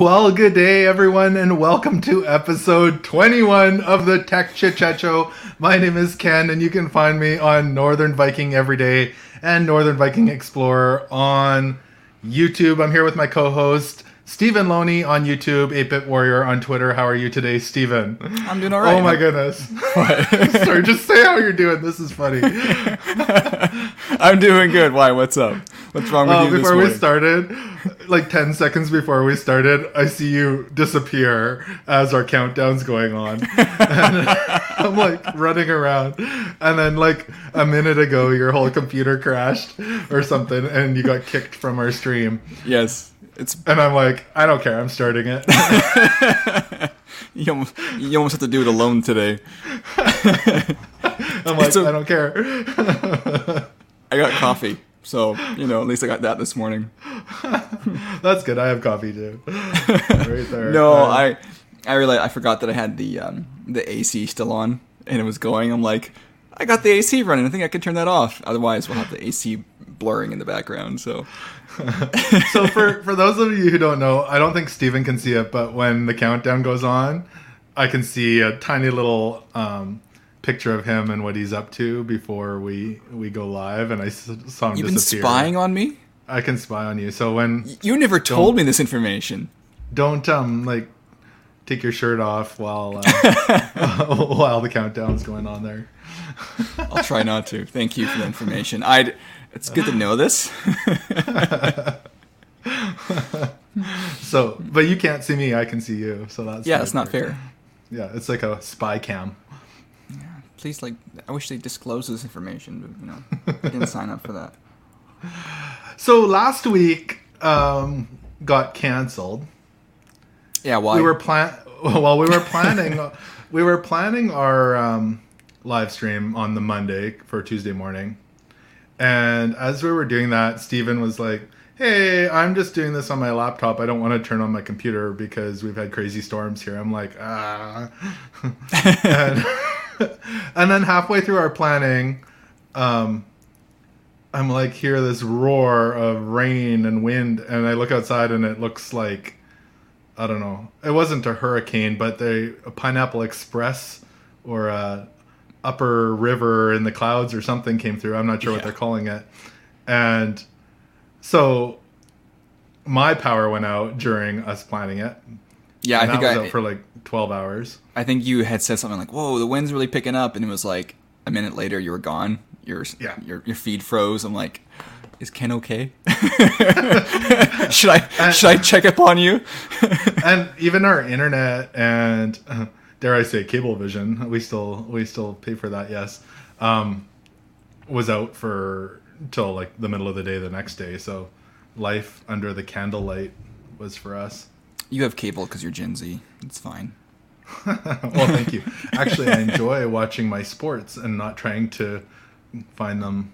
Well, good day, everyone, and welcome to episode 21 of the Tech Chit Chat Show. My name is Ken, and you can find me on Northern Viking Everyday and Northern Viking Explorer on YouTube. I'm here with my co host, Stephen Loney on YouTube, 8-Bit Warrior on Twitter. How are you today, Stephen? I'm doing all right. Oh my goodness. Sorry, just say how you're doing. This is funny. I'm doing good. Why? What's up? What's wrong with Uh, you before we started, like 10 seconds before we started, I see you disappear as our countdown's going on. And I'm like running around. And then, like, a minute ago, your whole computer crashed or something, and you got kicked from our stream. yes, it's And I'm like, I don't care. I'm starting it. you almost, you almost have to do it alone today. I'm like, I don't care. I got coffee, so you know at least I got that this morning. That's good. I have coffee too. Right there. No, Uh, I I realized I forgot that I had the um, the AC still on and it was going. I'm like, I got the AC running. I think I can turn that off. Otherwise, we'll have the AC blurring in the background. So so for for those of you who don't know, I don't think Steven can see it, but when the countdown goes on, I can see a tiny little um, picture of him and what he's up to before we we go live, and I saw him you've been spying on me. I can spy on you. So when You never told me this information. don't um like take your shirt off while uh, while the countdown's going on there. I'll try not to. Thank you for the information. I. It's good to know this. So, but you can't see me. I can see you. So that's yeah, it's not fair. Yeah, it's like a spy cam. Yeah, Please, like, I wish they disclose this information, but you know, I didn't sign up for that. So last week um, got canceled. Yeah, why? we were plan well we were planning we were planning our um, live stream on the monday for tuesday morning. And as we were doing that Steven was like hey i'm just doing this on my laptop. I don't want to turn on my computer because we've had crazy storms here. I'm like ah. And, and then halfway through our planning um, i'm like hear this roar of rain and wind and i look outside and it looks like I don't know. It wasn't a hurricane, but they a Pineapple Express or a upper river in the clouds or something came through. I'm not sure what they're calling it. And so my power went out during us planning it. yeah, I and think that was I, out for like 12 hours. I think you had said something like, "Whoa, the wind's really picking up," and it was like a minute later you were gone. Your Yeah. your your feed froze. I'm like, is Ken okay? should I should I check up on you? and even our internet and uh, dare I say Cablevision, we still we still pay for that. Yes, um, was out for till like the middle of the day the next day. So life under the candlelight was for us. you have cable because you're Gen Z. It's fine. well, thank you. Actually, I enjoy watching my sports and not trying to find them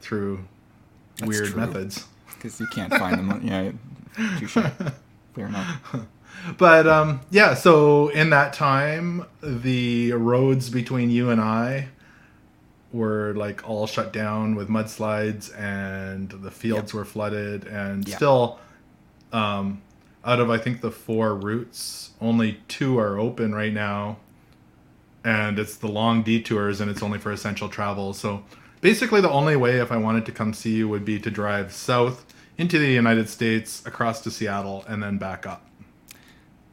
through That's weird true. methods. Because you can't find them. Yeah. Fair enough. But um, yeah, so in that time, the roads between you and I were like all shut down with mudslides, and the fields were flooded, and Yeah. still, um, out of I think the four routes, only two are open right now, and it's the long detours, and it's only for essential travel. So basically, the only way if I wanted to come see you would be to drive south into the United States, across to Seattle, and then back up.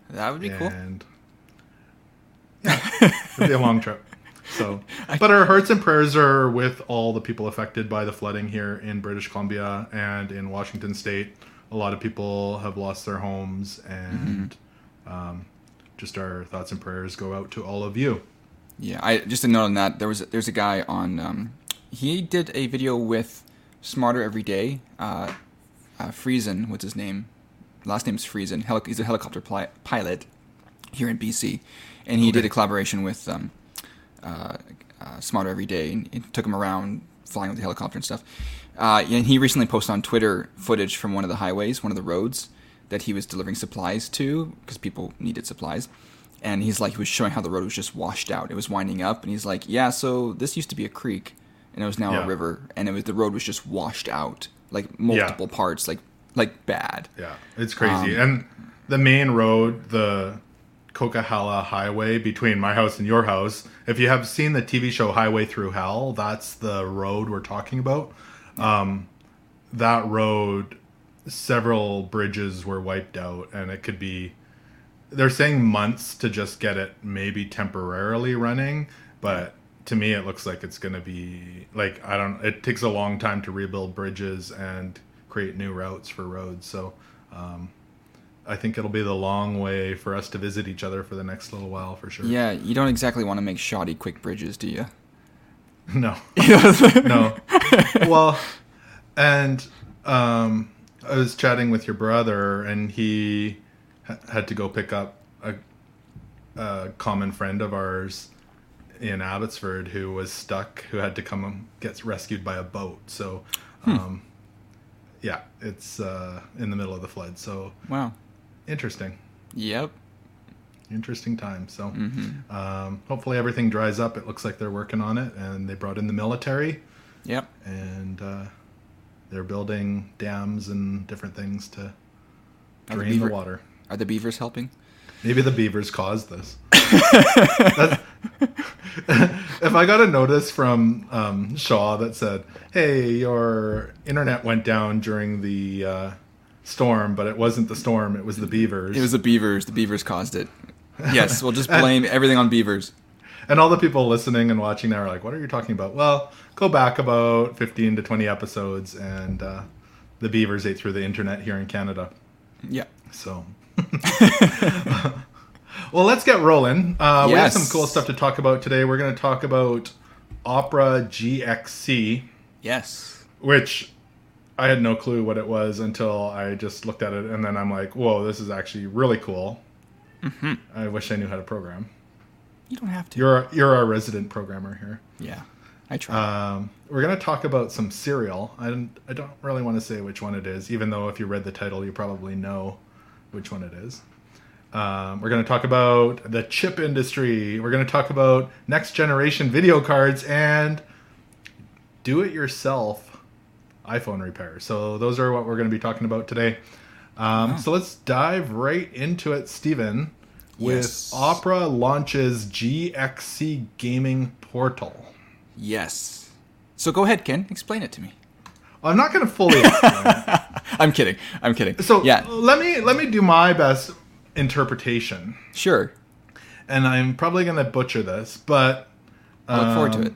That would be cool. And yeah, it'd be a long trip. So, but our hearts and prayers are with all the people affected by the flooding here in British Columbia and in Washington State. A lot of people have lost their homes, and um, just our thoughts and prayers go out to all of you. Yeah, I just a note on that. There was there's a guy on. Um, he did a video with Smarter Every Day. Uh, uh, Friesen, what's his name? Last name's Friesen. Heli- he's a helicopter pli- pilot here in BC, and he did a collaboration with um, uh, uh, Smarter Every Day, and it took him around flying with the helicopter and stuff. Uh, and he recently posted on Twitter footage from one of the highways, one of the roads that he was delivering supplies to because people needed supplies. And he's like, he was showing how the road was just washed out. It was winding up, and he's like, yeah, so this used to be a creek, and it was now Yeah. a river, and it was the road was just washed out, like multiple parts, like like bad. Yeah, it's crazy. Um, and the main road, the Coquihalla Highway between my house and your house, if you have seen the TV show Highway Through Hell, that's the road we're talking about. Um, that road, several bridges were wiped out, and it could be. They're saying months to just get it maybe temporarily running, but to me it looks like it's going to be like I don't. It takes a long time to rebuild bridges and create new routes for roads. So um, I think it'll be the long way for us to visit each other for the next little while for sure. Yeah, you don't exactly want to make shoddy quick bridges, do you? No. no. Well, and um, I was chatting with your brother, and he ha- had to go pick up a, a common friend of ours in Abbotsford who was stuck, who had to come get rescued by a boat. So, um, yeah, it's uh, in the middle of the flood. So Wow. interesting. Yep. interesting time. So hmm um, hopefully everything dries up. It looks like they're working on it, and they brought in the military, Yep. and uh, they're building dams and different things to Are the drain the water. Are the beavers helping? Maybe the beavers caused this. That's- if I got a notice from um, Shaw that said, "Hey, your internet went down during the uh, storm, but it wasn't the storm; it was the beavers," It was the beavers. The beavers caused it. Yes, we'll just blame everything on beavers. And all the people listening and watching now are like, "What are you talking about?" Well, go back about fifteen to twenty episodes, and uh, the beavers ate through the internet here in Canada. Yeah. So, well, let's get rolling. Uh, We have some cool stuff to talk about today. We're going to talk about Opera GXC, Yes. which I had no clue what it was until I just looked at it, and then I'm like, "Whoa, this is actually really cool." hmm I wish I knew how to program. You don't have to. You're you're our resident programmer here. yeah. I try. Um, we're going to talk about some cereal. I don't, I don't really want to say which one it is, even though if you read the title, you probably know which one it is. Um, we're going to talk about the chip industry. We're going to talk about next generation video cards and do it yourself iPhone repair. So, those are what we're going to be talking about today. Um. So, let's dive right into it, Stephen, with Yes. Opera launches GXC Gaming Portal. yes. So go ahead, Ken. Explain it to me. I'm not going to fully. I'm kidding. I'm kidding. so yeah. let me let me do my best interpretation, Sure. and I'm probably going to butcher this, but I look forward to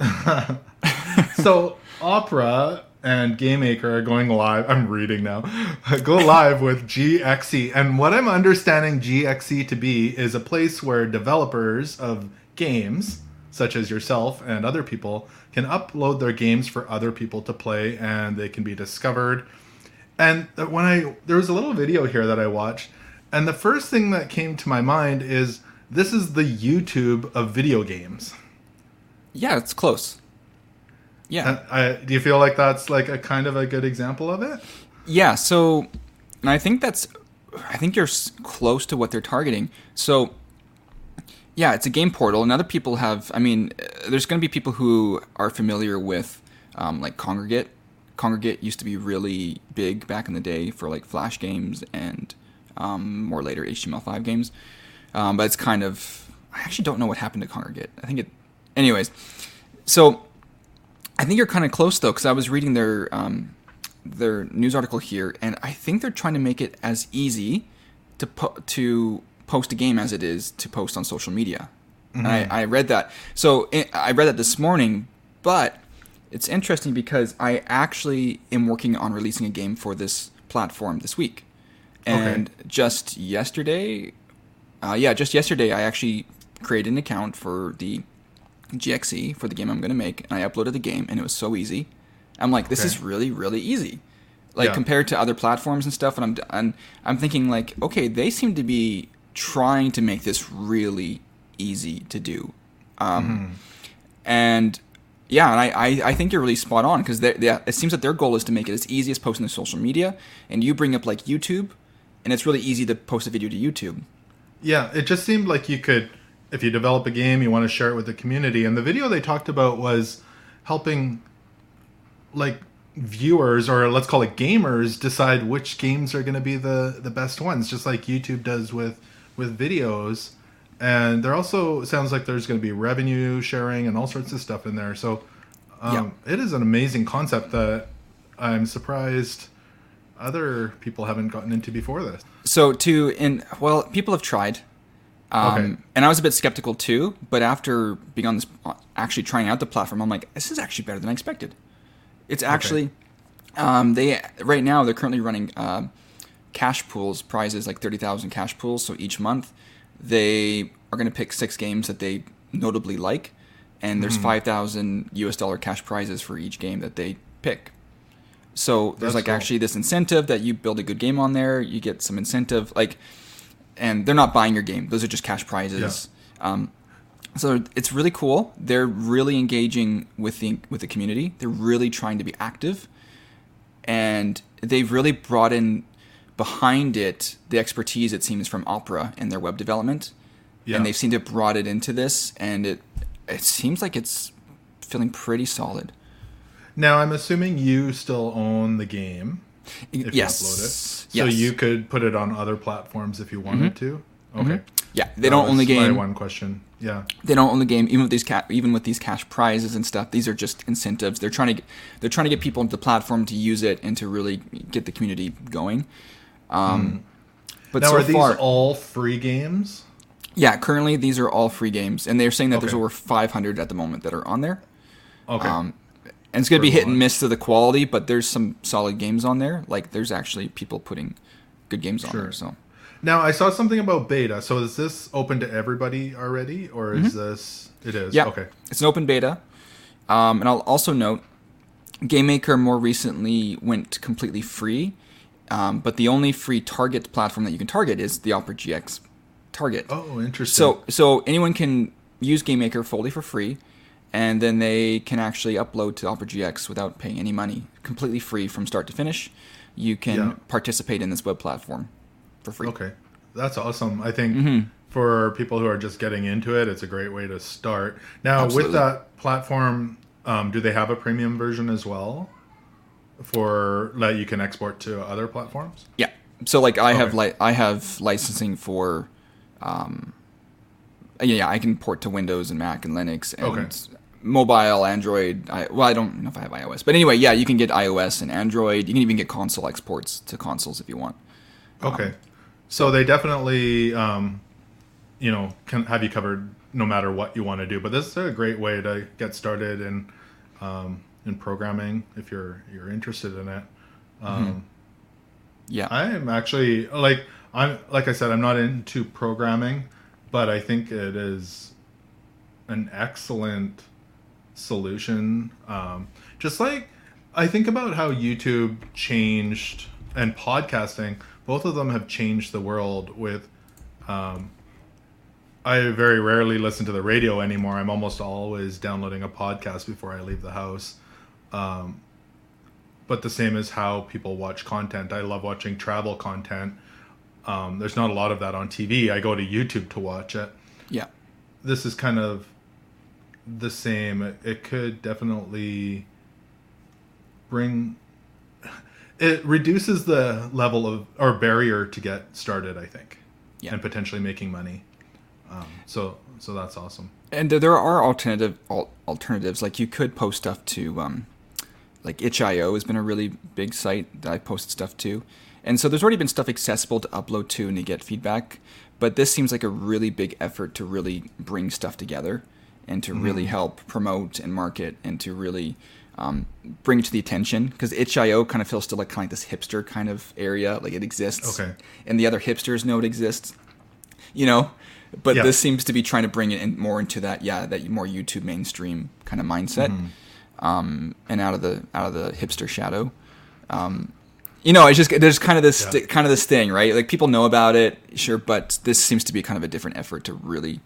um, it. so Opera and GameMaker are going live. I'm reading now. Go live with GXC, and what I'm understanding GXC to be is a place where developers of games, such as yourself and other people, can upload their games for other people to play, and they can be discovered. And when I there was a little video here that I watched, and the first thing that came to my mind is this is the YouTube of video games. Yeah, it's close. Yeah. I, do you feel like that's like a kind of a good example of it? Yeah, so and I think that's I think you're close to what they're targeting. So yeah, it's a game portal, and other people have. I mean, uh, there's going to be people who are familiar with um, like Kongregate. Kongregate used to be really big back in the day for like Flash games and um, more later HTML5 games. Um, but it's kind of I actually don't know what happened to Kongregate. I think it. Anyways, so I think you're kind of close though, because I was reading their um, their news article here, and I think they're trying to make it as easy to po- to post a game as it is to post on social media. And I, I read that. So i I read that this morning, but it's interesting because I actually am working on releasing a game for this platform this week, and just yesterday, uh, yeah, just yesterday, I actually created an account for the GXC for the game I'm going to make, and I uploaded the game, and it was so easy. I'm like, this Okay. is really, really easy. Like Yeah. compared to other platforms and stuff, and I'm and I'm thinking like, okay, they seem to be trying to make this really easy to do, um, and yeah, and I, I, I think you're really spot on because it seems that their goal is to make it as easy as posting to social media, and you bring up like YouTube, and it's really easy to post a video to YouTube. Yeah, it just seemed like you could, if you develop a game, you want to share it with the community. And the video they talked about was helping, like, viewers or let's call it gamers decide which games are going to be the the best ones just like youtube does with with videos and there also sounds like there's going to be revenue sharing and all sorts of stuff in there so um, it is an amazing concept that i'm surprised other people haven't gotten into before this So to in well, people have tried, um, Okay. and I was a bit skeptical too. But after being on this, actually trying out the platform, I'm like, this is actually better than I expected. It's actually, um, they right now they're currently running uh, cash pools prizes like thirty thousand cash pools. So each month they are going to pick six games that they notably like, and there's five thousand US dollar cash prizes for each game that they pick. So there's That's like cool. actually this incentive that you build a good game on there, you get some incentive, like, and they're not buying your game; those are just cash prizes. Um, so it's really cool. They're really engaging with the with the community. They're really trying to be active, and they've really brought in behind it the expertise it seems from Opera and their web development, Yeah. and they've seemed to brought it into this, and it it seems like it's feeling pretty solid. Now i'm assuming you still own the game if yes. you upload it so Yes. Mm-hmm. you could put it on other platforms if you wanted to okay Yeah, they don't own the was my game. one question yeah They don't own the game, even with these ca- even with these cash prizes and stuff. These are just incentives. They're trying to get, they're trying to get people into the platform to use it and to really get the community going. Um, But Hmm. now so are these far, all free games yeah, currently these are all free games, and they're saying that there's over 500 at the moment that are on there. okay Um, and it's going to be hit and miss to the quality, but there's some solid games on there. Like there's actually people putting good games on there. So Now I saw something about beta. So is this open to everybody already, or is this? It is. Mm-hmm. Yeah. Okay. It's an open beta. Um, and I'll also note, GameMaker more recently went completely free, um, but the only free target platform that you can target is the Opera GX target. Oh, interesting. So so anyone can use GameMaker fully for free, and then they can actually upload to Opera GX without paying any money, completely free from start to finish. You can Yeah. participate in this web platform for free. okay, that's awesome. I think Mm-hmm. for people who are just getting into it, it's a great way to start. Now Absolutely. with that platform, um, do they have a premium version as well? For that you can export to other platforms. Yeah. So like I have Okay. li- I have licensing for, um, yeah, I can port to Windows and Mac and Linux and Okay. Mobile, Android. I, well, I don't know if I have iOS, but anyway, yeah, you can get iOS and Android. You can even get console exports to consoles if you want. Okay. So they definitely, um, you know, can have you covered no matter what you want to do. But this is a great way to get started in um, in programming if you're you're interested in it. Um, Yeah. I am actually like I'm like I said I'm not into programming, but I think it is an excellent solution. Um, just like I think about how YouTube changed and podcasting, both of them have changed the world. With um, I very rarely listen to the radio anymore. I'm almost always downloading a podcast before I leave the house. Um, but the same as how people watch content. I love watching travel content. Um, there's not a lot of that on TV. I go to YouTube to watch it. yeah. This is kind of the same. It, could definitely bring. It reduces the level of or barrier to get started. I think, Yeah. and potentially making money. Um, so so that's awesome. And there- there are alternative al- alternatives. Like you could post stuff to, um, like itch.io has been a really big site that I posted stuff to, and so there's already been stuff accessible to upload to and to get feedback. But this seems like a really big effort to really bring stuff together and to really help promote and market and to really um, bring it to the attention because itch.io kind of feels still like kind of this hipster kind of area, like it exists, Okay. and the other hipsters know it exists you know but Yeah. this seems to be trying to bring it in more into that yeah that more youtube mainstream kind of mindset Mm-hmm. um, and out of the out of the hipster shadow um, you know it's just there's kind of this Yeah. kind of this thing right like people know about it sure but this seems to be kind of a different effort to really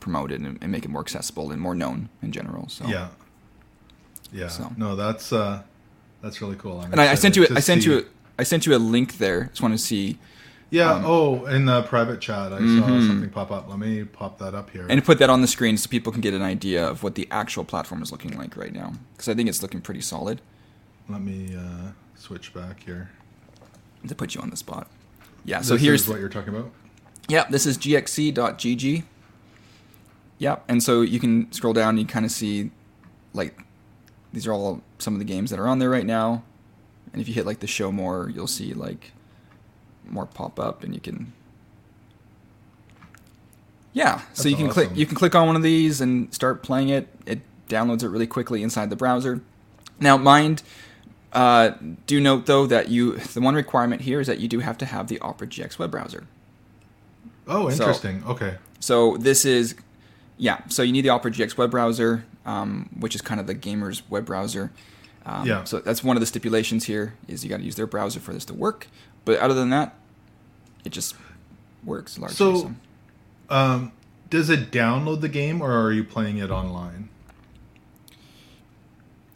promote it and, and make it more accessible and more known in general so Yeah. Yeah. So. No, that's uh, that's really cool. I'm and I, I sent you I sent see- you a, I sent you a link there just want to see Yeah. Um, oh, in the private chat, I saw something pop up. Let me pop that up here. and put that on the screen so people can get an idea of what the actual platform is looking like right now because i think it's looking pretty solid let me uh, switch back here. To put you on the spot. Yeah. So This here's is what you're talking about. Yeah, this is gxc.gg. Yeah, and so you can scroll down, and you kind of see, like, these are all some of the games that are on there right now. And if you hit, like, the show more, you'll see, like, more pop up, and you can. Yeah, so you can click you can click on one of these and start playing it. It downloads it really quickly inside the browser. Now, mind, uh, do note though that you the one requirement here is that you do have to have the Opera GX web browser. Oh, So- interesting. okay. So this is, yeah. So you need the Opera GX web browser, um, which is kind of the gamer's web browser. Um, Yeah. So that's one of the stipulations here is you got to use their browser for this to work. But other than that, it just works largely. So- So, Um, does it download the game, or are you playing it online,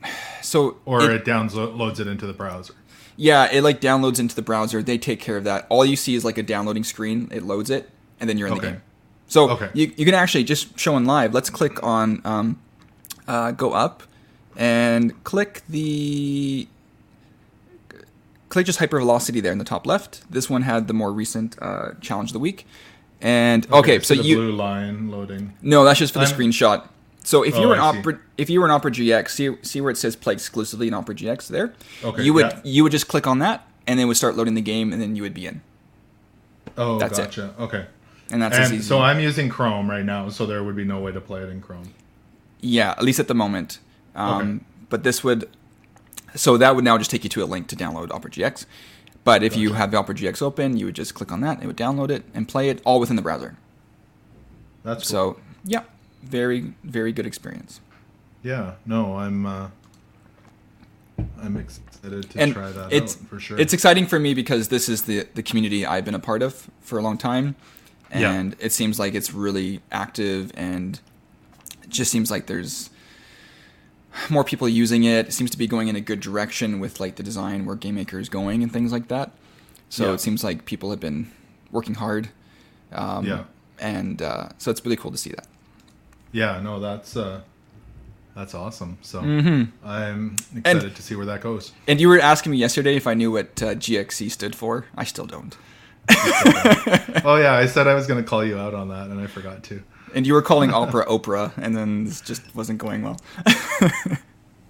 so or it- it, downloads it into the browser? yeah, it like downloads into the browser. They take care of that. All you see is like a downloading screen. It loads it, and then you're in the game. So Okay. you, you can actually just show in live. Let's click on um, uh, go up and click the click just hypervelocity there in the top left. This one had the more recent uh, challenge of the week. And okay, so the you blue line loading. no, that's just for the I'm- screenshot. So if you Oh, were an Opera, if you were an Opera GX, see, see where it says play exclusively in Opera GX there. Okay, You would yeah. you would just click on that, and then it would start loading the game, and then you would be in. Oh, That's it. gotcha. Okay. And that's And so I'm using Chrome right now, so there would be no way to play it in Chrome. Yeah, at least at the moment. Um, Okay. But this would, so that would now just take you to a link to download Opera GX. But if you have the Opera GX open, you would just click on that, it would download it and play it all within the browser. That's cool. So yeah, very very good experience. yeah. No, I'm. Uh, I'm excited to and try that it's out for sure. it's exciting for me because this is the the community I've been a part of for a long time, Yeah. and it seems like it's really active and it just seems like there's more people using it. It seems to be going in a good direction with like the design where Game Maker is going and things like that. So Yeah. it seems like people have been working hard. Um, Yeah. And uh, so it's really cool to see that. yeah. No, that's uh, that's awesome. So Mm-hmm. I'm excited to see where that goes. And you were asking me yesterday if I knew what uh, GXC stood for. I still don't. oh yeah, I said I was going to call you out on that, and I forgot to. And you were calling opera Oprah, and then this just wasn't going well.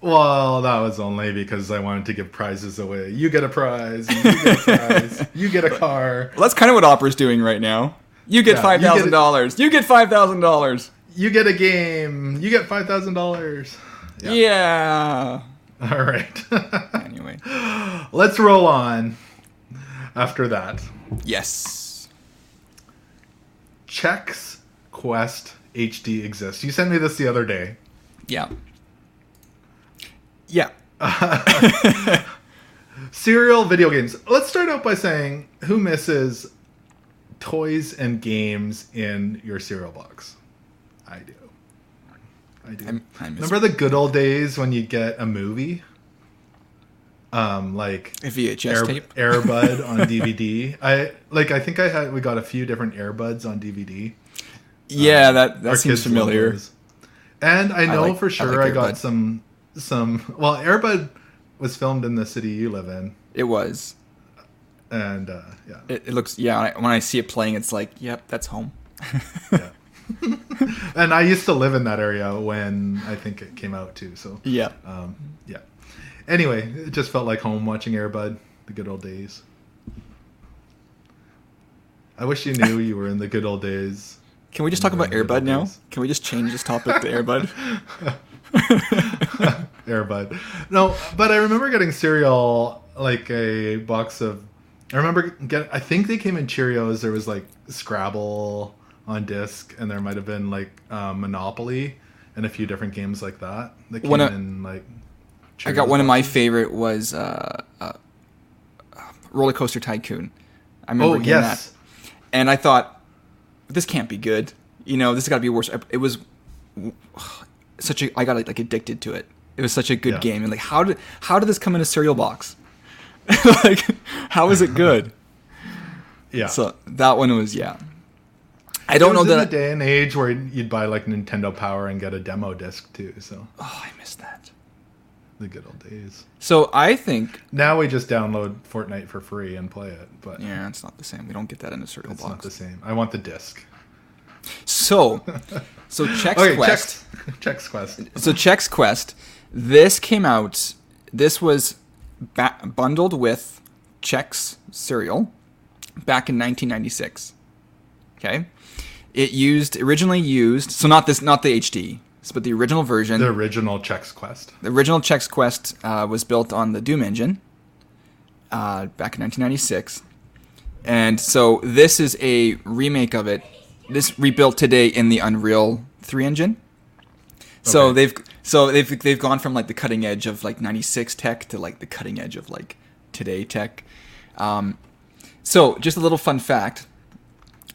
Well, that was only because I wanted to give prizes away. You get a prize. You get a prize. you get a car. Well, that's kind of what opera's doing right now. You get Yeah, five you get thousand dollars. You get five thousand dollars. You get a game. You get five thousand dollars. Yeah. All right. Anyway, Let's roll on. After that, yes. Chex Quest HD exists. You sent me this the other day. Yeah. Yeah. Serial video games. Let's start out by saying who misses toys and games in your cereal box? I do. I do. I'm, I miss Remember the good old days when you get a movie? Um, like a VHS Air, tape. Airbud on DVD. I like. I think I had. We got a few different Airbuds on DVD. Yeah, that that Our seems familiar. And I know like- for I sure like I, got some some. Well, Airbud was filmed in the city you live in, It was. and uh, yeah, It, it looks. Yeah. When I, when I see it playing, it's like, yep, that's home. yeah. and I used to live in that area when I think it came out too. So Yeah. um, yeah. Anyway, it just felt like home watching Airbud, the good old days. I wish you knew you were in the good old days. Can we just talk about Airbud now? days. Can we just change this topic to Airbud? Airbud. No, but I remember getting cereal like a box of. I remember get. I think they came in Cheerios. There was like Scrabble on disc, and there might have been like um, Monopoly and a few different games like that. That came of- in like. I got one of my favorite was uh, uh, Roller Coaster Tycoon. I remember Oh getting yes. that, and I thought this can't be good. You know, this has got to be worse. It was such a. I got like addicted to it. It was such a good Yeah. game, and like how did how did this come in a cereal box? like how is it good? Yeah. So that one was yeah. I don't know was in that. the day and age where you'd buy like Nintendo Power and get a demo disc too. So oh, I missed that. The good old days. So I think Now we just download Fortnite for free and play it, but yeah, it's not the same. We don't get that in a cereal it's not the same. I want the disc. So, so Chex Okay, Quest. Chex, Chex Quest. So Chex Quest, this came out. This was ba- bundled with Chex cereal back in 1996. Okay, it used originally used so not this not the HD, but the original version. The original Chex Quest. The original Chex Quest uh, was built on the Doom engine uh, back in 1996, and so this is a remake of it. This rebuilt today in the Unreal 3 engine. So Okay. they've so they've they've gone from like the cutting edge of like 96 tech to like the cutting edge of like today tech. Um, so just a little fun fact.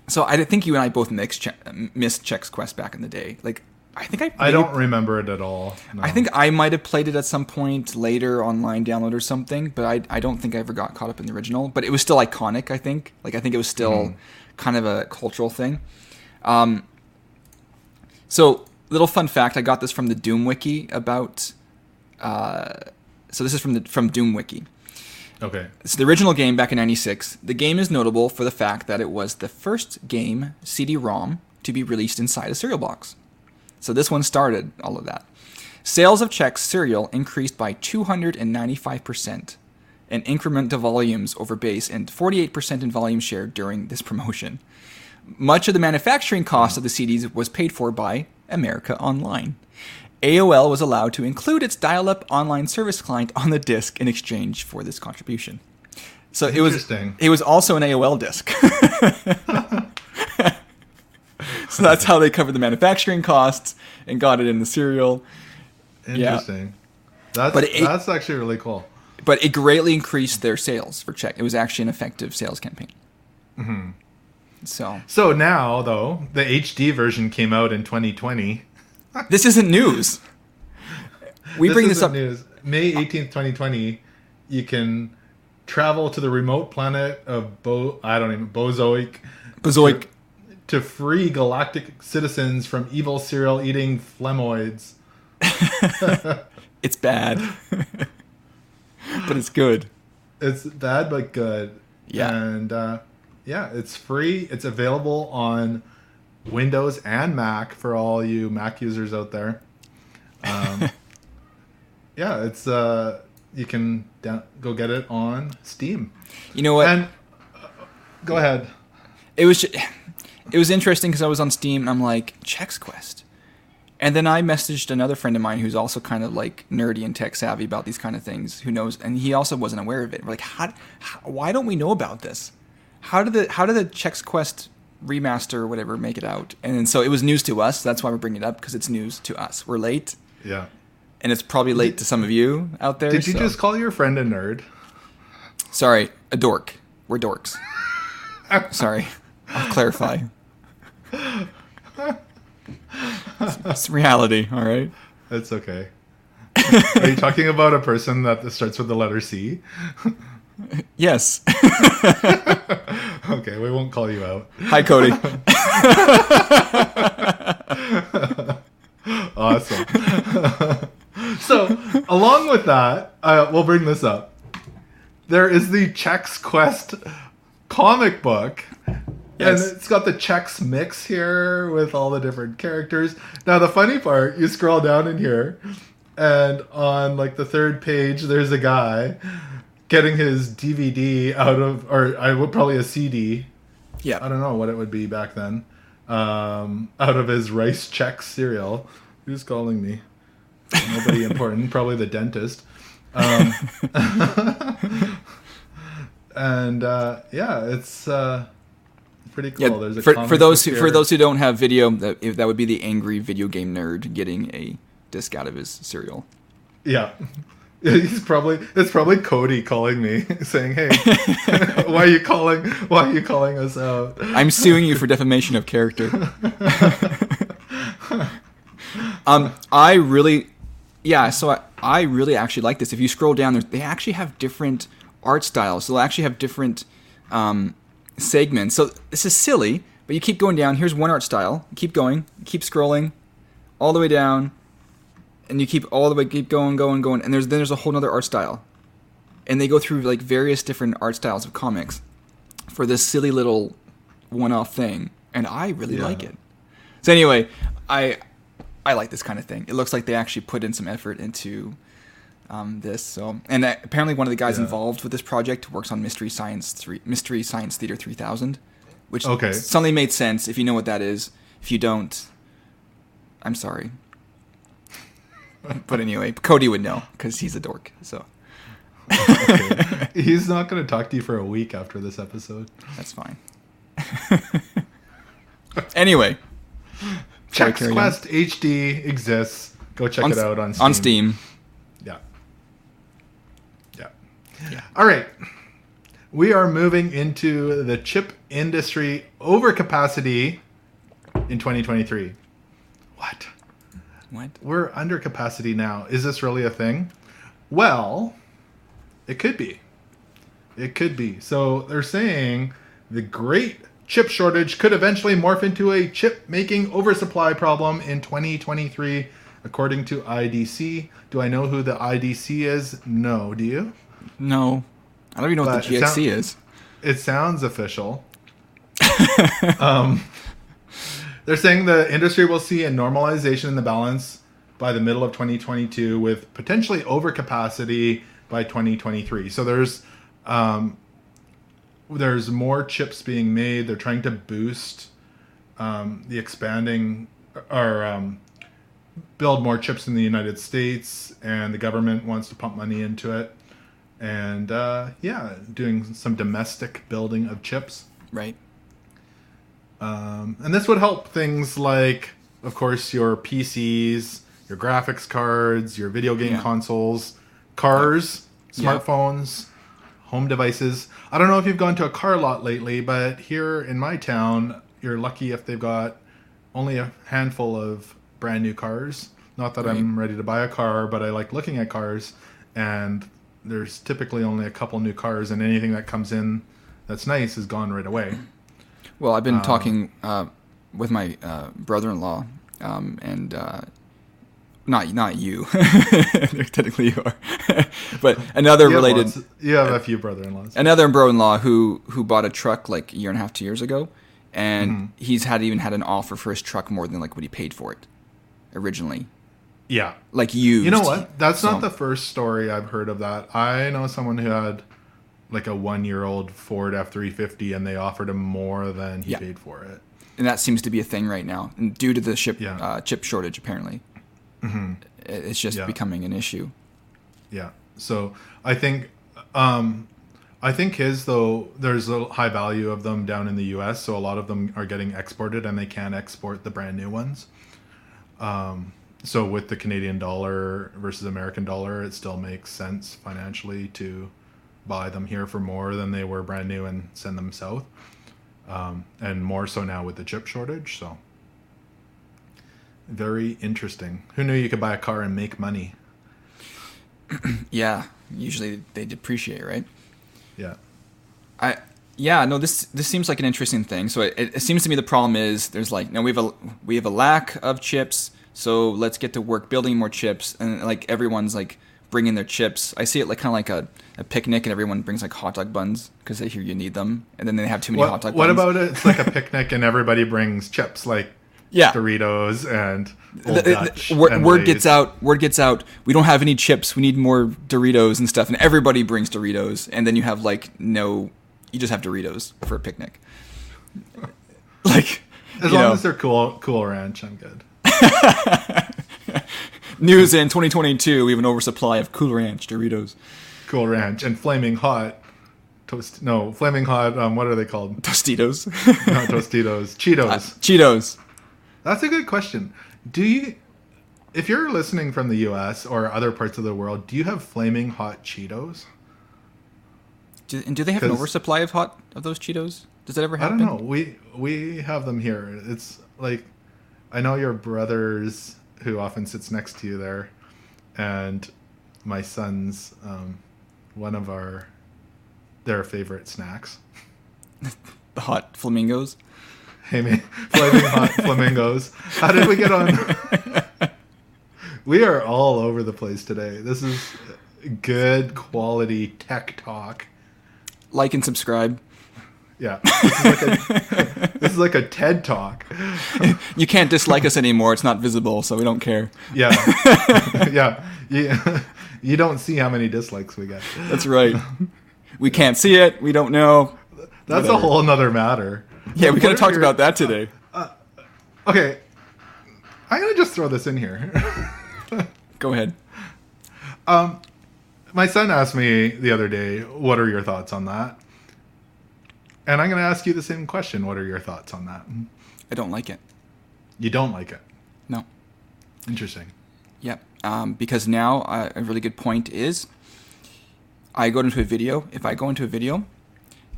So I think you and I both mixed che- missed Chex Quest back in the day. Like I think I I don't remember it at all. no. I think I might have played it at some point later online download or something, but I, I don't think I ever got caught up in the original. But it was still iconic. I think like I think it was still kind of a cultural thing. Um, so little fun fact: I got this from the Doom Wiki about. Uh, so this is from the from Doom Wiki. Okay. It's the original game back in '96. The game is notable for the fact that it was the first game CD-ROM to be released inside a cereal box. So this one started all of that. Sales of Chex cereal increased by 295%, an increment to volumes over base, and 48% in volume share during this promotion. Much of the manufacturing cost of the CDs was paid for by America Online. AOL was allowed to include its dial up online service client on the disc in exchange for this contribution. So it was it was also an AOL disc. so that's how they covered the manufacturing costs and got it in the cereal. Interesting. That's But it- that's actually really cool. But it greatly increased their sales for Chex. It was actually an effective sales campaign. Mm-hmm. So So now, though, the HD version came out in 2020. this isn't news. We bring this up. News. May 18th, 2020. You can travel to the remote planet of Bo. I don't even Bazoik Bazoik. To free galactic citizens from evil cereal eating Flemoids. It's bad, but it's good. It's bad but good. Yeah. And uh, yeah, it's free. It's available on Windows and Mac for all you Mac users out there. Um, yeah, it's uh, you can down- go get it on Steam. You know what? And uh, go ahead. it was ju- it was interesting because I was on Steam and I'm like Chex Quest, and then I messaged another friend of mine who's also kind of like nerdy and tech savvy about these kind of things. Who knows? And he also wasn't aware of it. We're like, how, how why don't we know about this? How did the how did the Chex Quest remaster or whatever make it out? And so it was news to us. That's why we're bringing it up because it's news to us. We're late, Yeah. and it's probably late to some of you out there. Did you so- just call your friend a nerd? Sorry, a dork. We're dorks. Sorry. I'll clarify. It's, it's reality, all right? It's okay. Are you talking about a person that starts with the letter C? Yes. Okay, we won't call you out. Hi, Cody. Awesome. so, along with that, uh, we'll bring this up. There is the Chex Quest comic book. Yes. And it's got the Chex Mix here with all the different characters. Now, the funny part, you scroll down in here, and on like the third page, there's a guy getting his DVD out of, or I would probably a CD Yeah. I don't know what it would be back then. Um, out of his rice check cereal. Who's calling me? Nobody important. Probably the dentist. Um, and uh, yeah, it's uh, pretty cool. Yeah, There's a for, for those who, for those who don't have video, that that would be the angry video game nerd getting a disc out of his cereal. yeah. He's probably it's probably Cody calling me saying, "Hey, why are you calling? Why are you calling us out?" I'm suing you for defamation of character. um, I really, yeah. So I, I really actually like this. If you scroll down, there they actually have different art styles. So they'll actually have different um, segments. So this is silly, but you keep going down. Here's one art style. Keep going. Keep scrolling, all the way down, and you keep all the way keep going, going, going, and there's then there's a whole other art style, and they go through like various different art styles of comics for this silly little one-off thing, and I really Yeah. like it. So anyway, I I like this kind of thing. It looks like they actually put in some effort into um, this. So, and uh, apparently one of the guys Yeah. involved with this project works on Mystery Science Three, Mystery Science Theater 3000, which Okay. suddenly made sense if you know what that is. If you don't, I'm sorry. but anyway, Cody would know because he's a dork. So Okay. He's not going to talk to you for a week after this episode. that's fine. anyway, Chex carry on. Quest HD exists. Go check on, it out on Steam. on Steam. Yeah. Yeah. All right. We are moving into the chip industry overcapacity in 2023. What? What? We're under capacity now. Is this really a thing? Well, it could be. It could be. So they're saying the great chip shortage could eventually morph into a chip making oversupply problem in 2023, according to IDC. Do I know who the IDC is? No. Do you? No, I don't even know what the it sound- is. It sounds official. um, they're saying the industry will see a normalization in the balance by the middle of 2022 with potentially overcapacity by 2023. So there's um, there's more chips being made. They're trying to boost um, the expanding or um, build more chips in the United States, and the government wants to pump money into it. And uh, yeah, doing some domestic building of chips. Right. Um, and this would help things like, of course, your PCs, your graphics cards, your video game Yeah. consoles, cars, Yeah. smartphones, home devices. I don't know if you've gone to a car lot lately, but here in my town, you're lucky if they've got only a handful of brand new cars. Not that I'm ready to buy a car, but I like looking at cars, and there's typically only a couple new cars, and anything that comes in that's nice is gone right away. Well, I've been Um, talking uh, with my uh, brother-in-law, um, and uh, not not you. Technically, you are, but another related, lots- you have a few brother-in-laws. another bro-in-law who who bought a truck like a year and a half, two years ago, and Mm-hmm. he's had even had an offer for his truck more than like what he paid for it originally, Yeah. like used. You know what? That's So- not the first story I've heard of that. I know someone who had like a one-year-old Ford F350, and they offered him more than he Yeah. paid for it. and that seems to be a thing right now, and due to the ship Yeah. uh, chip shortage. Apparently, it- it's just Yeah. becoming an issue. Yeah. So I think, um, I think his though there's a high value of them down in the U.S. So a lot of them are getting exported, and they can't export the brand new ones. Um, so with the Canadian dollar versus American dollar, it still makes sense financially to buy them here for more than they were brand new and send them south. Um, and more so now with the chip shortage. So very interesting. Who knew you could buy a car and make money? Yeah, usually they depreciate, right? Yeah. I yeah no this this seems like an interesting thing. So it, it seems to me the problem is there's like no we have a we have a lack of chips. So let's get to work building more chips and like everyone's like bringing their chips. I see it like kind of like a, a picnic and everyone brings like hot dog buns because they hear you need them and then they have too many hot What, dog what buns. about it? It's like a picnic and everybody brings chips like yeah. Doritos and Old The- the- word, and word Lay's. gets out. Word gets out. We don't have any chips. We need more Doritos and stuff. And everybody brings Doritos, and then you have like no. You just have Doritos for a picnic. Like As long know, as they're cool, cool ranch, I'm good. news in 2022, we have an oversupply of Cool Ranch Doritos, Cool ranch and flaming hot toast. No, flaming hot. Um, what are they called? Tostitos, Not Tostitos, Cheetos. Uh, Cheetos. That's a good question. Do you, if you're listening from the U.S. or other parts of the world, do you have flaming hot Cheetos? Do, and do they have an oversupply of hot of those Cheetos? Does that ever happen? I don't know. We we have them here. It's like I know your brothers who often sits next to you there, and my sons. Um, one of our their favorite snacks. The hot flamingos. Hey man, flaming hot flamingos. How did we get on? we are all over the place today. This is good quality tech talk. Like and subscribe. Yeah, this is like a, this is like a TED talk. You can't dislike us anymore. It's not visible, so we don't care. Yeah, yeah. You, you don't see how many dislikes we get. That's right. We can't see it. We don't know. That's a whole nother matter. Yeah, we could have talked your- about that today. Okay, I'm gonna just throw this in here. Go ahead. Um, My son asked me the other day, "What are your thoughts on that?" And I'm gonna ask you the same question. What are your thoughts on that? I don't like it. You don't like it. No. Interesting. Yep. Um, because now uh, a really good point is, I go into a video. If I go into a video,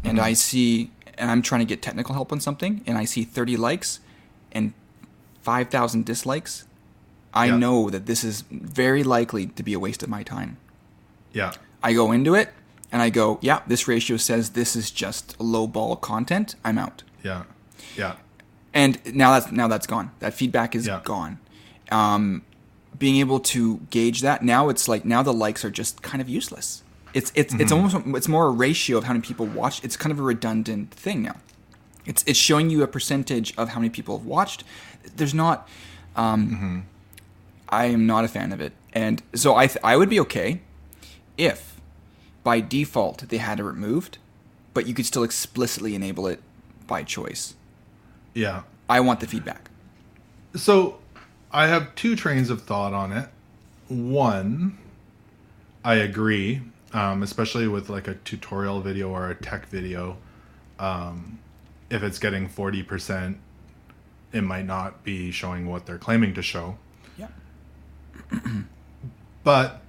and I see, and I'm trying to get technical help on something, and I see 30 likes and 5,000 dislikes, I Yeah. know that this is very likely to be a waste of my time. Yeah. I go into it and I go, yeah, this ratio says this is just low ball content. I'm out. Yeah. Yeah. And now that's now that's gone. That feedback is Yeah. gone. Um, being able to gauge that now, it's like now the likes are just kind of useless. It's it's it's Mm-hmm. almost it's more a ratio of how many people watch. It's kind of a redundant thing now. It's it's showing you a percentage of how many people have watched. There's not. Um, Mm-hmm. I am not a fan of it, and so I th- I would be okay if by default they had it removed, but you could still explicitly enable it by choice. Yeah. I want the feedback. So I have two trains of thought on it. One, I agree, um, especially with like a tutorial video or a tech video. Um, if it's getting 40%, it might not be showing what they're claiming to show. Yeah. But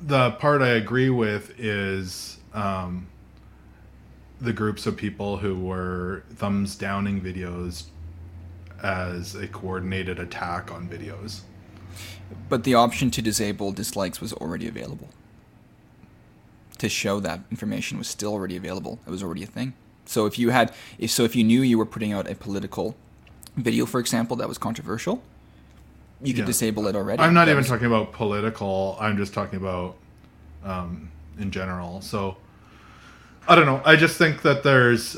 the part I agree with is um, the groups of people who were thumbs downing videos as a coordinated attack on videos. But the option to disable dislikes was already available. To show that information was still already available. It was already a thing. So if you had if so if you knew you were putting out a political video, for example, that was controversial, you could Yeah. disable it already. I'm not That even was- talking about political. I'm just talking about um, in general. So I don't know. I just think that there's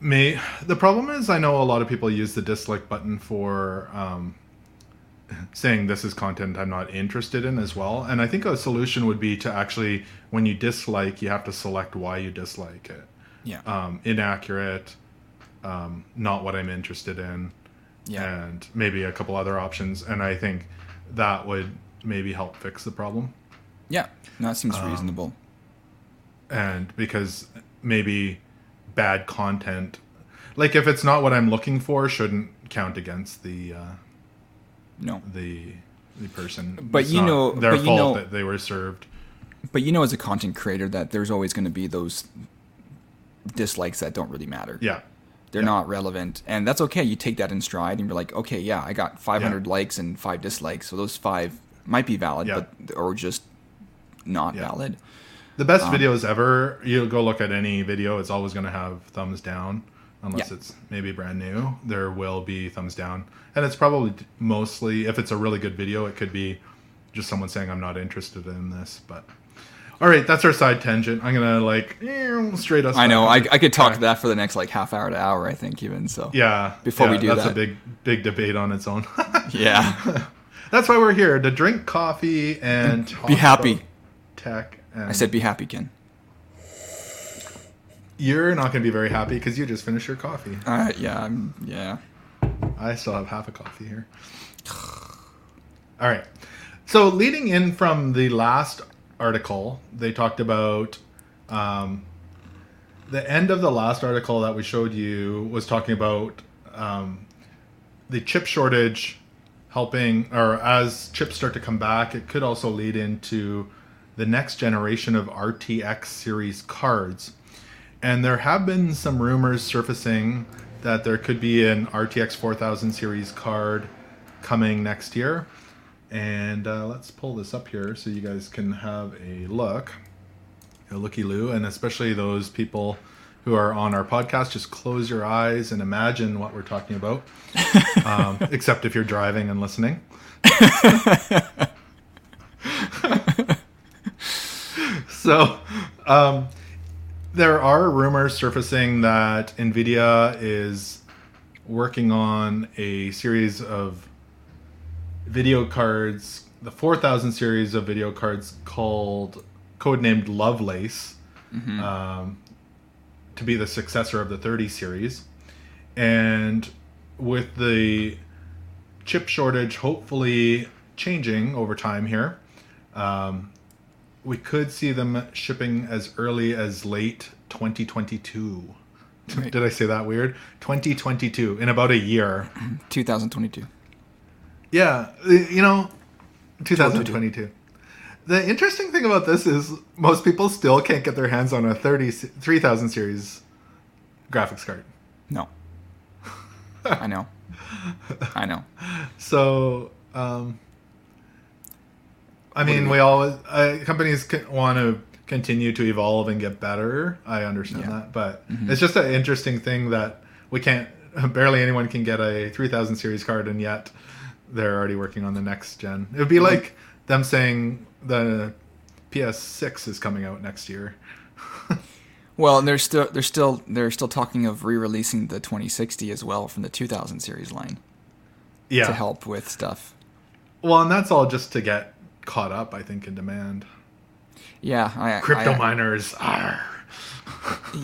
me. The problem is, I know a lot of people use the dislike button for um, saying this is content I'm not interested in as well. And I think a solution would be to actually, when you dislike, you have to select why you dislike it. Yeah. Um, inaccurate, um, not what I'm interested in yeah. and maybe a couple other options. And I think that would maybe help fix the problem. yeah. No, that seems um, reasonable. And because maybe bad content, like if it's not what I'm looking for, shouldn't count against the uh, No. the the person. But It's you know- their but you fault know- that they were served. But you know as a content creator that there's always going to be those dislikes that don't really matter. Yeah, They're Yeah. not relevant, and that's okay. You take that in stride, and you're like, okay, yeah, I got 500 Yeah. likes and five dislikes, so those five might be valid, Yeah. but or just not valid. the best Um, videos ever. You go look at any video; it's always going to have thumbs down, unless it's maybe brand new. There will be thumbs down, and it's probably mostly if it's a really good video, it could be just someone saying I'm not interested in this. But all right, that's our side tangent. I'm gonna like straight us. I know. I. I could talk to that for the next like half hour to hour. I think even so. Yeah. Before we yeah, do that's that. a big big debate on its own. Yeah. that's why we're here to drink coffee and talk Be happy. tech. And I said, be happy, Ken. you're not gonna be very happy because you just finished your coffee. All right. Yeah. I'm, yeah. I still have half a coffee here. All right. So, leading in from the last article, they talked about um, the end of the last article that we showed you was talking about um, the chip shortage helping, or as chips start to come back, it could also lead into the next generation of RTX series cards. And there have been some rumors surfacing that there could be an RTX 4000 series card coming next year. And uh, let's pull this up here so you guys can have a look, a looky loo, and especially those people who are on our podcast, just close your eyes and imagine what we're talking about. um, except if you're driving and listening. so, um, there are rumors surfacing that NVIDIA is working on a series of video cards, the 4000 series of video cards called codenamed Lovelace, um, to be the successor of the 30 series. And with the chip shortage hopefully changing over time here, um, we could see them shipping as early as late 2022. Right. Did I say that weird? 2022 in about a year. 2022. Yeah, you know, 2022. The interesting thing about this is most people still can't get their hands on a 30 3000 series graphics card. No. I know. I know. So, um, I mean, we always uh, companies want to continue to evolve and get better. I understand Yeah. that, but it's just an interesting thing that we can't. Barely anyone can get a 3000 series card, and yet they're already working on the next gen. It would be mm-hmm. like them saying the PS6 is coming out next year. Well, and they're still they're still they're still talking of re-releasing the 2060 as well from the 2000 series line Yeah. to help with stuff. Well, and that's all just to get caught up, I think, in demand. Yeah, I Crypto I, miners. are.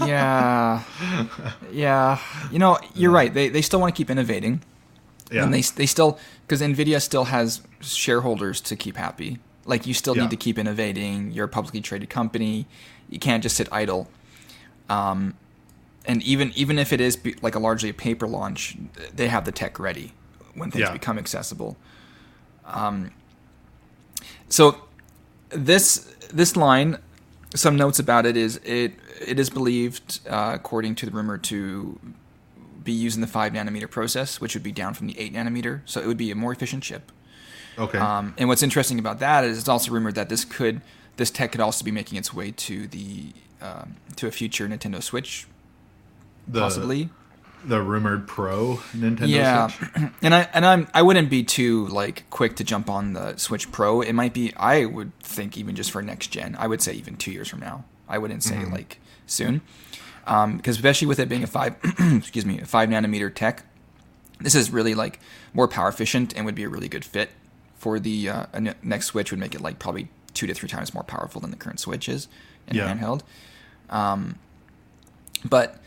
Yeah, yeah. You know, you're right. They they still want to keep innovating, Yeah. and they they still because Nvidia still has shareholders to keep happy. Like you still Yeah. need to keep innovating. You're a publicly traded company. You can't just sit idle. Um, and even even if it is be, like a largely a paper launch, they have the tech ready when things Yeah. become accessible. Um, so this this line, some notes about it is it it is believed, uh, according to the rumor, to be using the five nanometer process, which would be down from the eight nanometer. So it would be a more efficient chip. okay. Um, and what's interesting about that is it's also rumored that this could this tech could also be making its way to the um, to a future Nintendo Switch, the, possibly. the rumored Pro Nintendo yeah, Switch. and I and I'm I wouldn't be too like quick to jump on the Switch Pro. It might be I would think even just for next gen. I would say even two years from now. I wouldn't say like soon, because especially with it being a five excuse me a five nanometer tech, this is really like more power efficient and would be a really good fit for the uh, next Switch. Would make it like probably two to three times more powerful than the current Switch is in Yeah. handheld. Um, but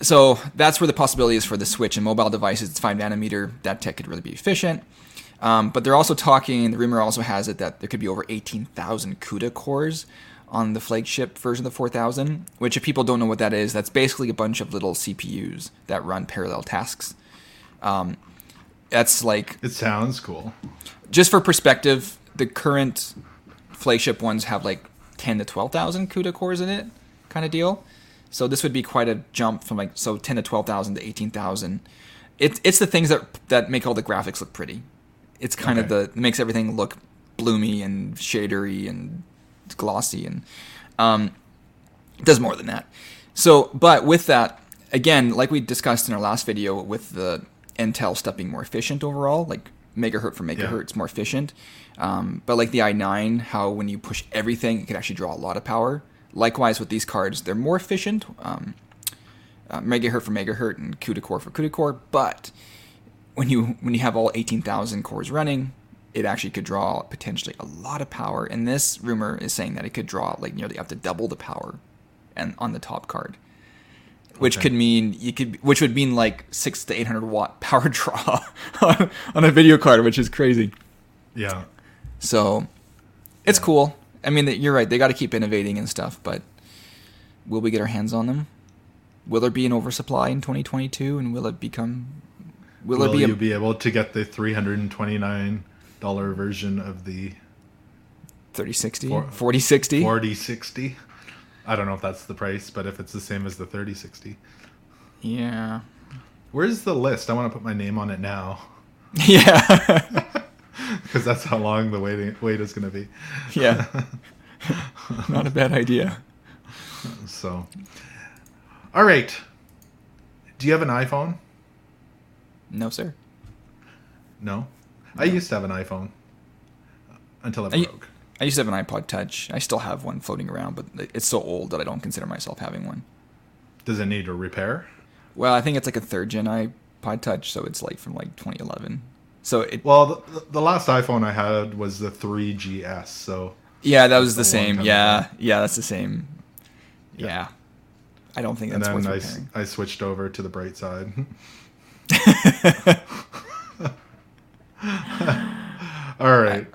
so that's where the possibility is for the Switch and mobile devices. It's five nanometer. That tech could really be efficient. Um, but they're also talking. The rumor also has it that there could be over 18,000 CUDA cores on the flagship version of the 4000. Which, if people don't know what that is, that's basically a bunch of little CPUs that run parallel tasks. Um, that's like It sounds cool. just for perspective, the current flagship ones have like 10 to 12,000 CUDA cores in it, kind of deal. So this would be quite a jump from like so 10 to 12,000 to 18,000. It's it's the things that that make all the graphics look pretty. It's kind of the makes everything look bloomy and shadery and glossy and um, it does more than that. So, but with that, again, like we discussed in our last video, with the Intel stuff being more efficient overall, like megahertz for megahertz, more efficient. Um, but like the i9, how when you push everything, it can actually draw a lot of power. Likewise with these cards, they're more efficient, um, uh, megahertz for megahertz and CUDA core for CUDA core. But when you when you have all 18,000 cores running, it actually could draw potentially a lot of power. And this rumor is saying that it could draw like nearly up to double the power, and on the top card, which okay. could mean you could, which would mean like six to eight hundred watt power draw on, a video card, which is crazy. Yeah. So, it's yeah. cool. I mean, you're right. They got to keep innovating and stuff, but will we get our hands on them? Will there be an oversupply in 2022, and will it become? Will, will be a, you be able to get the 329 dollar version of the 3060, For- 4060? forty sixty? I don't know if that's the price, but if it's the same as the thirty sixty. Yeah. Where's the list? I want to put my name on it now Yeah. because that's how long the waiting wait is going to be. yeah. Not a bad idea. So, all right. Do you have an iPhone? No, sir. No. I used to have an iPhone until it you- broke. I used to have an iPod Touch. I still have one floating around, but it's so old that I don't consider myself having one. Does it need a repair? Well, I think it's like a third gen iPod Touch, so it's like from like 2011. So it Well, the, the last iPhone I had was the 3GS, so yeah, that was the That's a long same. Yeah, ago. yeah, that's the same. Yeah, Yeah. I don't think and that's then worth I, I switched over to the bright side. All right,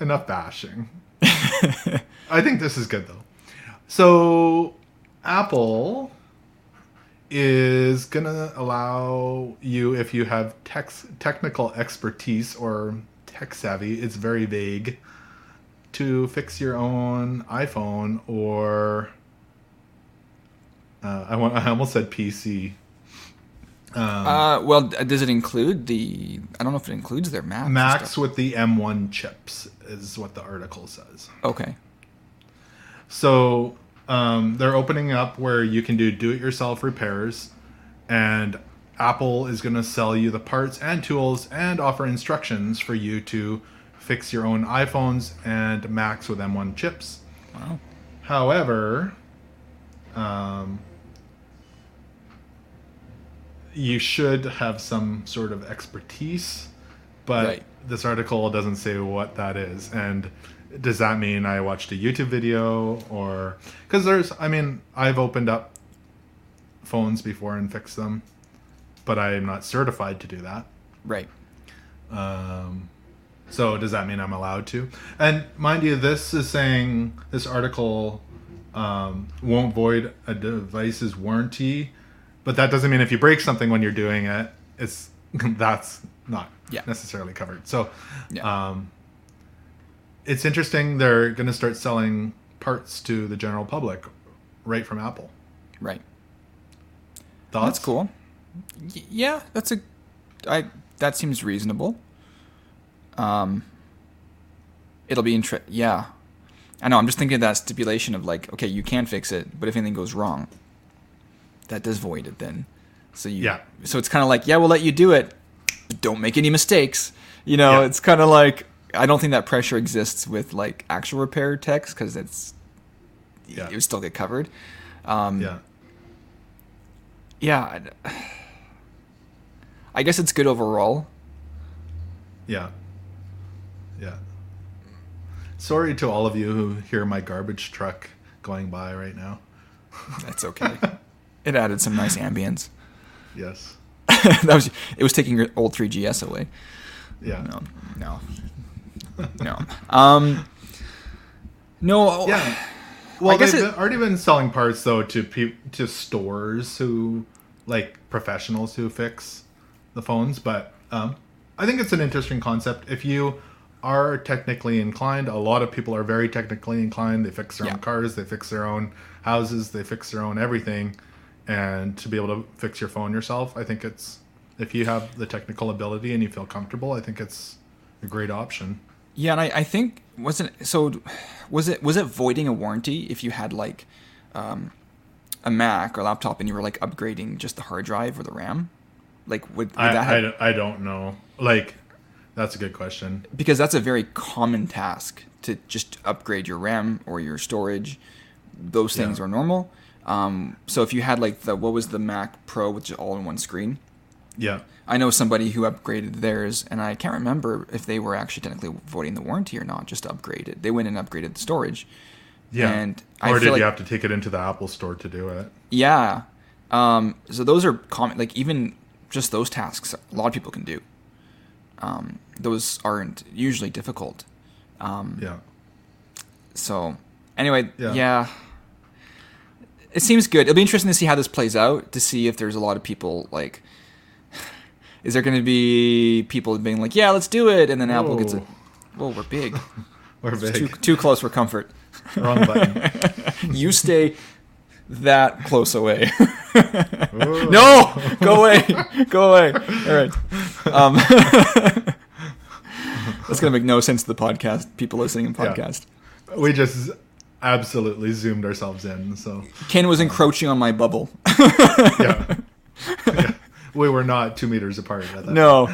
enough bashing. I think this is good though. So, Apple is gonna allow you if you have tech technical expertise or tech savvy. It's very vague to fix your own iPhone or uh, I want. I almost said PC. Um, Uh, well, does it include the? I don't know if it includes their Macs. stuff. with the M1 chips is what the article says. Okay. So um, they're opening up where you can do do-it-yourself repairs, and Apple is going to sell you the parts and tools and offer instructions for you to fix your own iPhones and Macs with M1 chips. Wow. However, um, you should have some sort of expertise, but Right. this article doesn't say what that is. And does that mean I watched a YouTube video or because there's, I mean, I've opened up phones before and fixed them, but I am not certified to do that. Right. Um, so does that mean I'm allowed to? And mind you, this is saying this article um, won't void a device's warranty, but that doesn't mean if you break something when you're doing it, it's that's not Yeah. necessarily covered. So Yeah. um, it's interesting. They're going to start selling parts to the general public right from Apple. Right. Thoughts? That's cool. Y- yeah, that's a. I that seems reasonable. Um. It'll be intre- Yeah, I know. I'm just thinking of that stipulation of like, okay, you can fix it, but if anything goes wrong, that does void it then. So you. Yeah. So it's kind of like, yeah, we'll let you do it, don't make any mistakes. You know, Yeah. it's kind of like I don't think that pressure exists with like actual repair techs because it's Yeah. it would still get covered. Um, Yeah. yeah I- i guess it's good overall Yeah. Yeah. Sorry to all of you who hear my garbage truck going by right now. that's okay it added some nice ambience Yes. that was it was taking your old 3gs away Yeah. no no no um no Yeah. Well, guess they've it- been- already been selling parts though to peop to stores who like professionals who fix the phones, but um, I think it's an interesting concept. If you are technically inclined, a lot of people are very technically inclined. They fix their Yeah. own cars, they fix their own houses, they fix their own everything, and to be able to fix your phone yourself, I think it's if you have the technical ability and you feel comfortable, I think it's a great option. Yeah, and I, I think wasn't so was it was it voiding a warranty if you had like um, a Mac or laptop and you were like upgrading just the hard drive or the RAM? Like would, would I, that have, I, don't- I don't know. Like, that's a good question. because that's a very common task to just upgrade your RAM or your storage. Those things Yeah. are normal. Um, so if you had like the what was the Mac Pro which is all in one screen, Yeah. I know somebody who upgraded theirs, and I can't remember if they were actually technically voiding the warranty or not. Just upgraded. They went and upgraded the storage. Yeah. And I or feel did like- you have to take it into the Apple store to do it? Yeah. Um, so those are common. Like even just those tasks, a lot of people can do. Um, those aren't usually difficult. Um, Yeah. So anyway, Yeah. yeah. It seems good. It'll be interesting to see how this plays out. To see if there's a lot of people like. Is there going to be people being like, "Yeah, let's do it," and then Apple gets it. Whoa. Whoa, we're big. Or big. too too close for comfort. Wrong button. you stay that close away. No, go away, go away. All right. Um, that's gonna make no sense to the podcast. People listening in Yeah. podcast. We just absolutely zoomed ourselves in. So, Ken was encroaching on my bubble. yeah. Yeah. We were not two meters apart at that. no,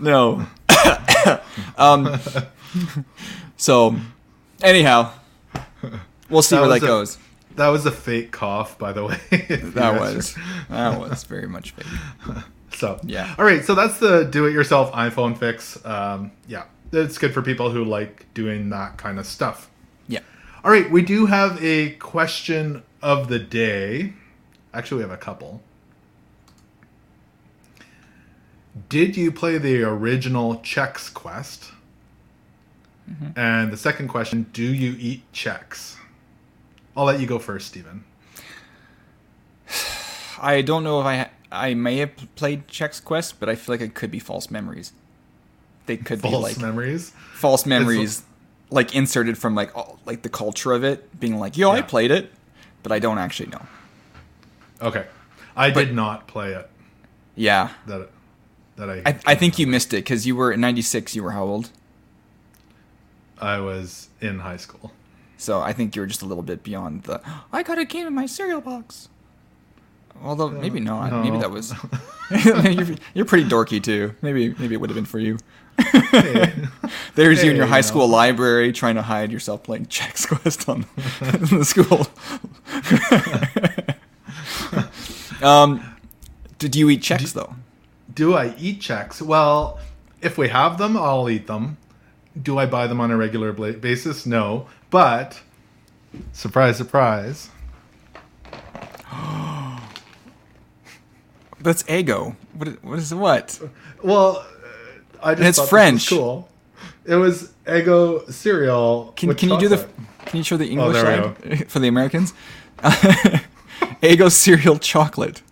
no. um, so, Anyhow, we'll see That where that a- goes. That was a fake cough, by the way. That was that was very much fake. so. Yeah. All right, so that's the do-it-yourself iPhone fix. Um, yeah, it's good for people who like doing that kind of stuff. All right, we do have a question of the day. Actually, we have a couple. Did you play the original Chex Quest? Mm-hmm. And the second question, do you eat Chex? I'll let you go first, Steven. I don't know if I I may have played Chex Quest, but I feel like it could be false memories. They could be False like memories. false memories, like inserted from like all, like the culture of it, being like, "Yo, I played it," but I don't actually know. Okay, I did not play it. Yeah, That that I I, I think you missed it because you were in '96. You were how old? I was in high school. So I think you were just a little bit beyond the. I got a game in my cereal box. Although maybe not. Maybe that was. you're, you're pretty dorky too. Maybe maybe it would have been for you. Hey. There's you in your Hey, high you school know. library trying to hide yourself playing Chex Quest on in the school. um, did you eat Chex though? Do I eat Chex? Well, if we have them, I'll eat them. Do I buy them on a regular bla- basis? No. But surprise, surprise. That's Eggo. What? is- What is what? Well, uh, I just It's thought this was French. cool. It was Eggo cereal. Can, can you do the? Can you show the English Oh, there we side for the Americans? Eggo cereal chocolate.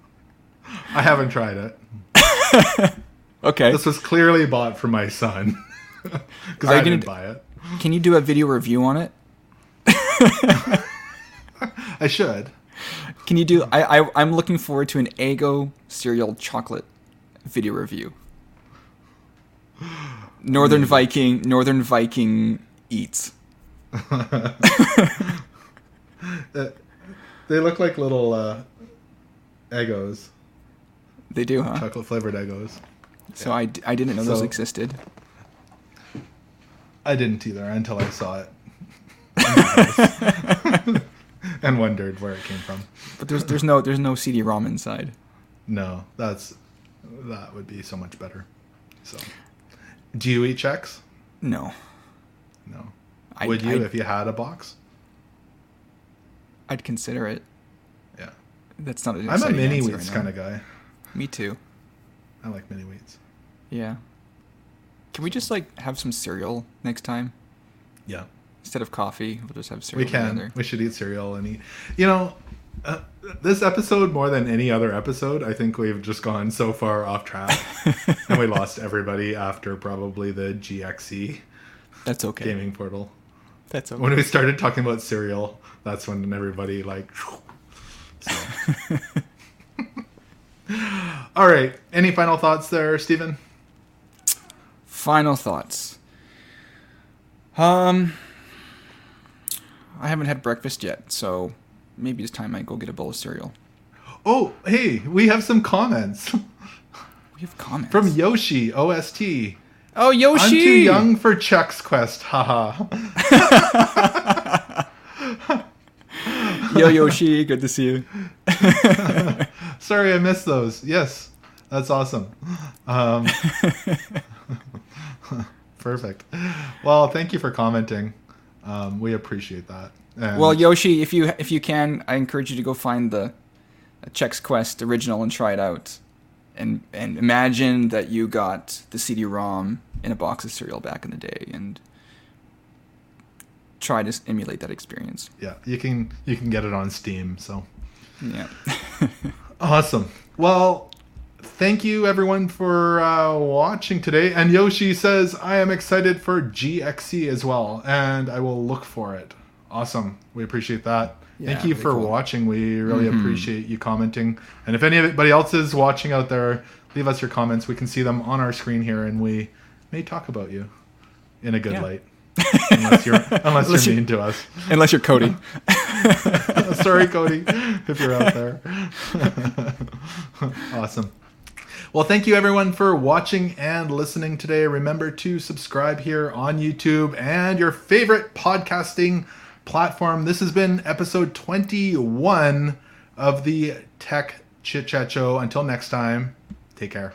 I haven't tried it. Okay. This was clearly bought for my son because I you didn't d- buy it. Can you do a video review on it? I should. Can you do? I, I I'm looking forward to an Eggo cereal chocolate video review. Northern Viking, Northern Viking eats. They look like little uh, Eggos, They do, huh? chocolate flavored Eggos. So I, d- I didn't know those So- existed. I didn't either until I saw it and wondered where it came from. But there's there's no there's no CD-ROM inside. No, that's that would be so much better. So, do you eat Chex? No. No. I, would you I'd, if you had a box? I'd consider it. Yeah. That's not I'm a mini wheats right kind of guy. Me too. I like mini wheats. Yeah. Can we just like have some cereal next time Yeah. Instead of coffee? We'll just have cereal. We can. together. We should eat cereal and eat. You know, uh, this episode more than any other episode, I think we've just gone so far off track, and we lost everybody after probably the GXC That's okay. gaming portal. That's okay. When we started talking about cereal, that's when everybody like. So. All right. Any final thoughts there, Stephen? Final thoughts. Um, I haven't had breakfast yet, so maybe it's time I go get a bowl of cereal. Oh, hey, we have some comments We have comments from Yoshi OST. Oh Yoshi. I'm too young for Chex Quest. Haha. Yo Yoshi, good to see you. Sorry, I missed those. Yes, that's awesome. Um, perfect. Well, thank you for commenting. Um, we appreciate that. And Well, Yoshi, if you if you can, I encourage you to go find the Chex Quest original and try it out. And and imagine that you got the CD-ROM in a box of cereal back in the day, and try to emulate that experience. yeah, you can you can get it on Steam. So Yeah. awesome. Well, thank you everyone for uh, watching today. And Yoshi says I am excited for GXC as well, and I will look for it. Awesome. We appreciate that. Yeah, Thank you for cool. watching. We really Mhm. appreciate you commenting. And if anybody else is watching out there, leave us your comments. We can see them on our screen here, and we may talk about you in a good Yeah. light. unless you're unless, Unless you're you- mean to us. Unless you're Cody. Sorry, Cody, if you're out there. awesome. Well, thank you everyone for watching and listening today. Remember to subscribe here on YouTube and your favorite podcasting platform. This has been episode 21 of the Tech Chit Chat Show. Until next time, take care.